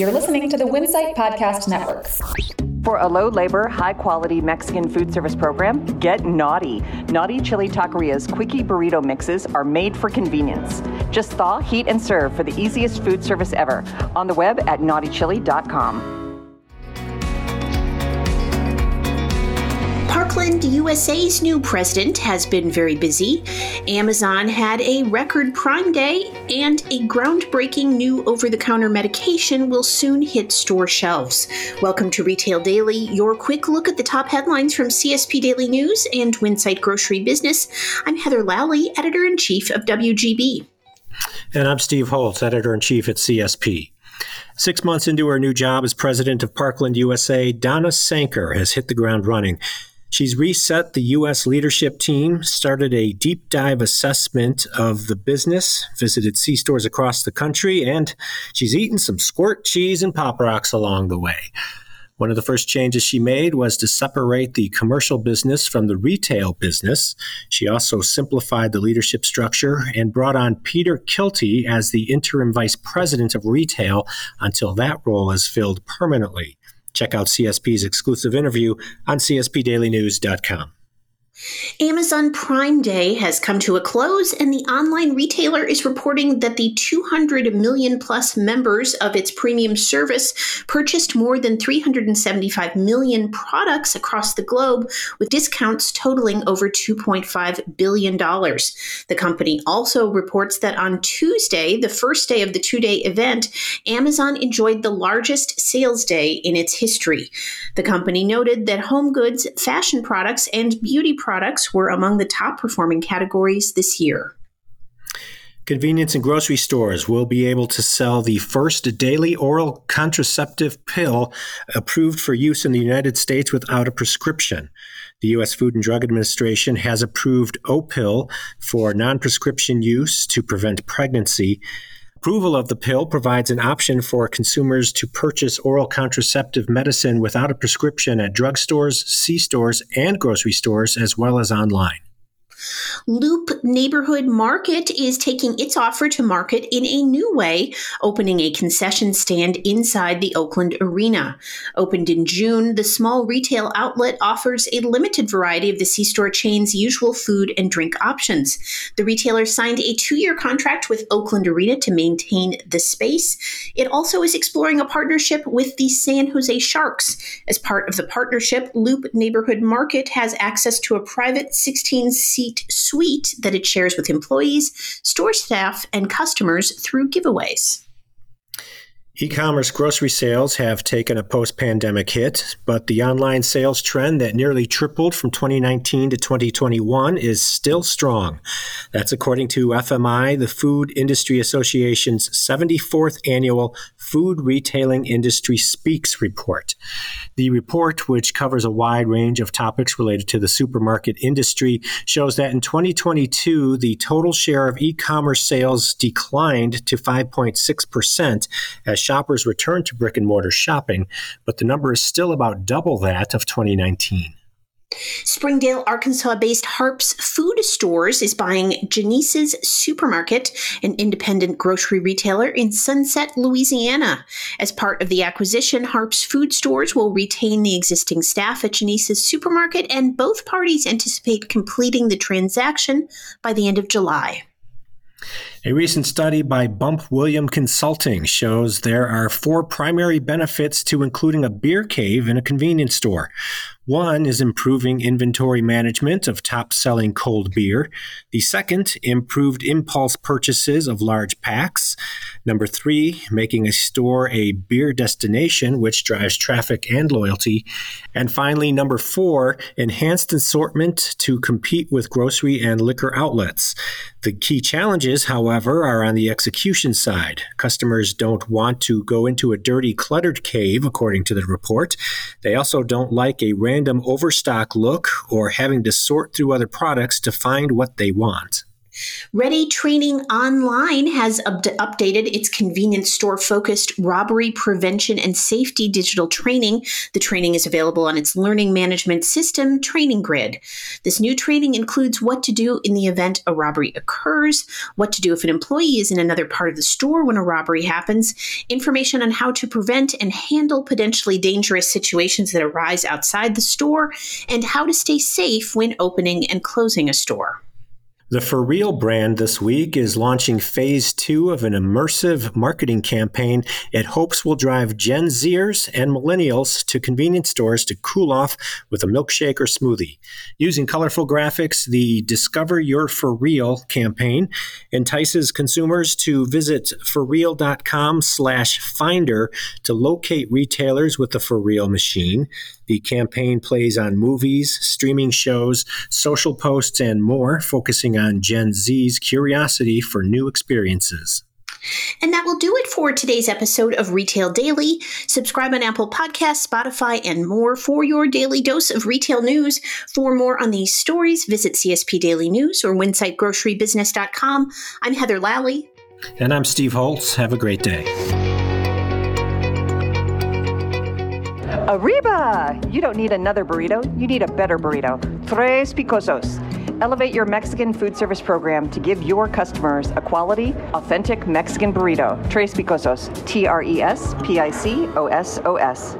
You're listening to the Winsight Podcast Network. For a low labor, high quality Mexican food service program, get Naughty. Naughty Chili Taqueria's Quickie Burrito mixes are made for convenience. Just thaw, heat, and serve for the easiest food service ever. On the web at naughtychili.com. Parkland USA's new president has been very busy. Amazon had a record Prime Day, and a groundbreaking new over the counter medication will soon hit store shelves. Welcome to Retail Daily, your quick look at the top headlines from CSP Daily News and Winsight Grocery Business. I'm Heather Lalley, editor in chief of WGB. And I'm Steve Holtz, editor in chief at CSP. Six months into her new job as president of Parkland USA, Donna Sanker has hit the ground running. She's reset the U.S. leadership team, started a deep dive assessment of the business, visited C stores across the country, and she's eaten some squirt cheese and pop rocks along the way. One of the first changes she made was to separate the commercial business from the retail business. She also simplified the leadership structure and brought on Peter Kilty as the interim vice president of retail until that role is filled permanently. Check out CSP's exclusive interview on CSPDailyNews.com. Amazon Prime Day has come to a close, and the online retailer is reporting that the 200 million plus members of its premium service purchased more than 375 million products across the globe, with discounts totaling over $2.5 billion. The company also reports that on Tuesday, the first day of the two day event, Amazon enjoyed the largest sales day in its history. The company noted that home goods, fashion products, and beauty products products were among the top performing categories this year. Convenience and grocery stores will be able to sell the first daily oral contraceptive pill approved for use in the United States without a prescription. The U.S. Food and Drug Administration has approved Opill for non prescription use to prevent pregnancy. Approval of the pill provides an option for consumers to purchase oral contraceptive medicine without a prescription at drugstores, C stores, and grocery stores, as well as online. Loop Neighborhood Market is taking its offer to market in a new way, opening a concession stand inside the Oakland Arena. Opened in June, the small retail outlet offers a limited variety of the C store chain's usual food and drink options. The retailer signed a two year contract with Oakland Arena to maintain the space. It also is exploring a partnership with the San Jose Sharks. As part of the partnership, Loop Neighborhood Market has access to a private 16 seat suite that it shares with employees, store staff, and customers through giveaways. E commerce grocery sales have taken a post pandemic hit, but the online sales trend that nearly tripled from 2019 to 2021 is still strong. That's according to FMI, the Food Industry Association's 74th annual Food Retailing Industry Speaks report. The report, which covers a wide range of topics related to the supermarket industry, shows that in 2022, the total share of e commerce sales declined to 5.6% as shoppers return to brick and mortar shopping, but the number is still about double that of 2019. Springdale, Arkansas based Harps Food Stores is buying Genese's Supermarket, an independent grocery retailer in Sunset, Louisiana. As part of the acquisition, Harps Food Stores will retain the existing staff at Genese's Supermarket, and both parties anticipate completing the transaction by the end of July. A recent study by Bump Williams Consulting shows there are four primary benefits to including a beer cave in a convenience store. One is improving inventory management of top selling cold beer. The second, improved impulse purchases of large packs. Number three, making a store a beer destination, which drives traffic and loyalty. And finally, number four, enhanced assortment to compete with grocery and liquor outlets. The key challenges, however, are on the execution side. Customers don't want to go into a dirty, cluttered cave, according to the report. They also don't like a random overstock look or having to sort through other products to find what they want. Ready Training Online has up- updated its convenience store focused robbery prevention and safety digital training. The training is available on its learning management system, Training Grid. This new training includes what to do in the event a robbery occurs, what to do if an employee is in another part of the store when a robbery happens, information on how to prevent and handle potentially dangerous situations that arise outside the store, and how to stay safe when opening and closing a store. The f'real brand this week is launching phase two of an immersive marketing campaign it hopes will drive Gen Zers and millennials to convenience stores to cool off with a milkshake or smoothie. Using colorful graphics, the Discover Your f'real campaign entices consumers to visit freal.com slash finder to locate retailers with the f'real machine. The campaign plays on movies, streaming shows, social posts, and more, focusing on Gen Z's curiosity for new experiences. And that will do it for today's episode of Retail Daily. Subscribe on Apple Podcasts, Spotify, and more for your daily dose of retail news. For more on these stories, visit CSP Daily News or WinsightGroceryBusiness.com. I'm Heather Lalley. And I'm Steve Holtz. Have a great day. Arriba! You don't need another burrito, you need a better burrito. Tres Picosos. Elevate your Mexican food service program to give your customers a quality, authentic Mexican burrito. Tres Picosos. T R E S P I C O S O S.